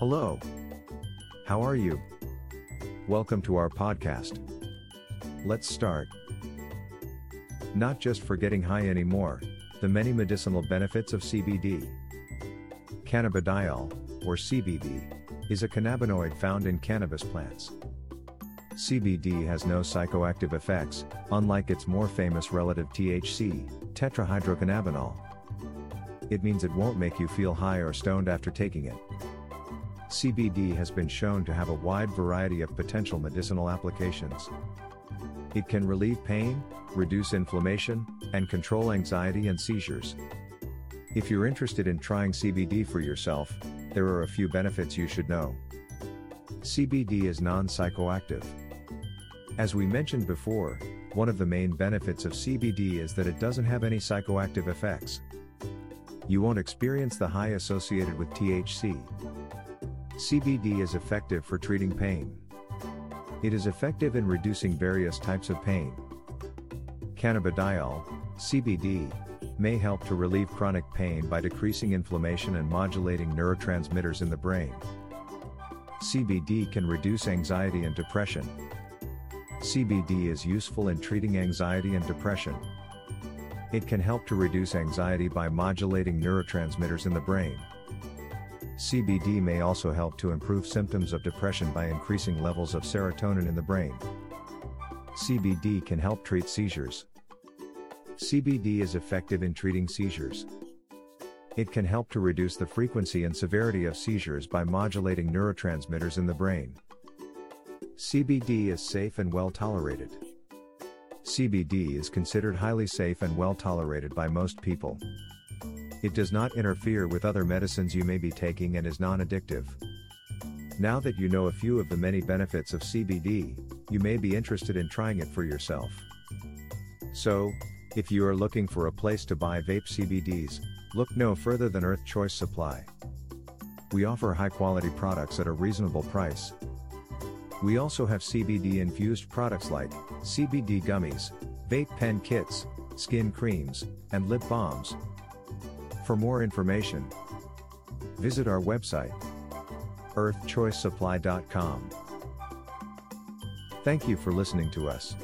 Hello. How are you? Welcome to our podcast. Let's start. Not just for getting high anymore, the many medicinal benefits of CBD. Cannabidiol, or CBD, is a cannabinoid found in cannabis plants. CBD has no psychoactive effects, unlike its more famous relative THC, tetrahydrocannabinol. It means it won't make you feel high or stoned after taking it. CBD has been shown to have a wide variety of potential medicinal applications. It can relieve pain, reduce inflammation, and control anxiety and seizures. If you're interested in trying CBD for yourself, there are a few benefits you should know. CBD is non psychoactive. As we mentioned before, one of the main benefits of CBD is that it doesn't have any psychoactive effects. You won't experience the high associated with THC. CBD is effective for treating pain. It is effective in reducing various types of pain. Cannabidiol, CBD, may help to relieve chronic pain by decreasing inflammation and modulating neurotransmitters in the brain. CBD can reduce anxiety and depression. CBD is useful in treating anxiety and depression. It can help to reduce anxiety by modulating neurotransmitters in the brain. CBD may also help to improve symptoms of depression by increasing levels of serotonin in the brain. CBD can help treat seizures. CBD is effective in treating seizures. It can help to reduce the frequency and severity of seizures by modulating neurotransmitters in the brain. CBD is safe and well tolerated. CBD is considered highly safe and well tolerated by most people. It does not interfere with other medicines you may be taking and is non addictive. Now that you know a few of the many benefits of CBD, you may be interested in trying it for yourself. So, if you are looking for a place to buy vape CBDs, look no further than Earth Choice Supply. We offer high quality products at a reasonable price. We also have CBD infused products like CBD gummies, vape pen kits, skin creams, and lip balms. For more information, visit our website earthchoicesupply.com. Thank you for listening to us.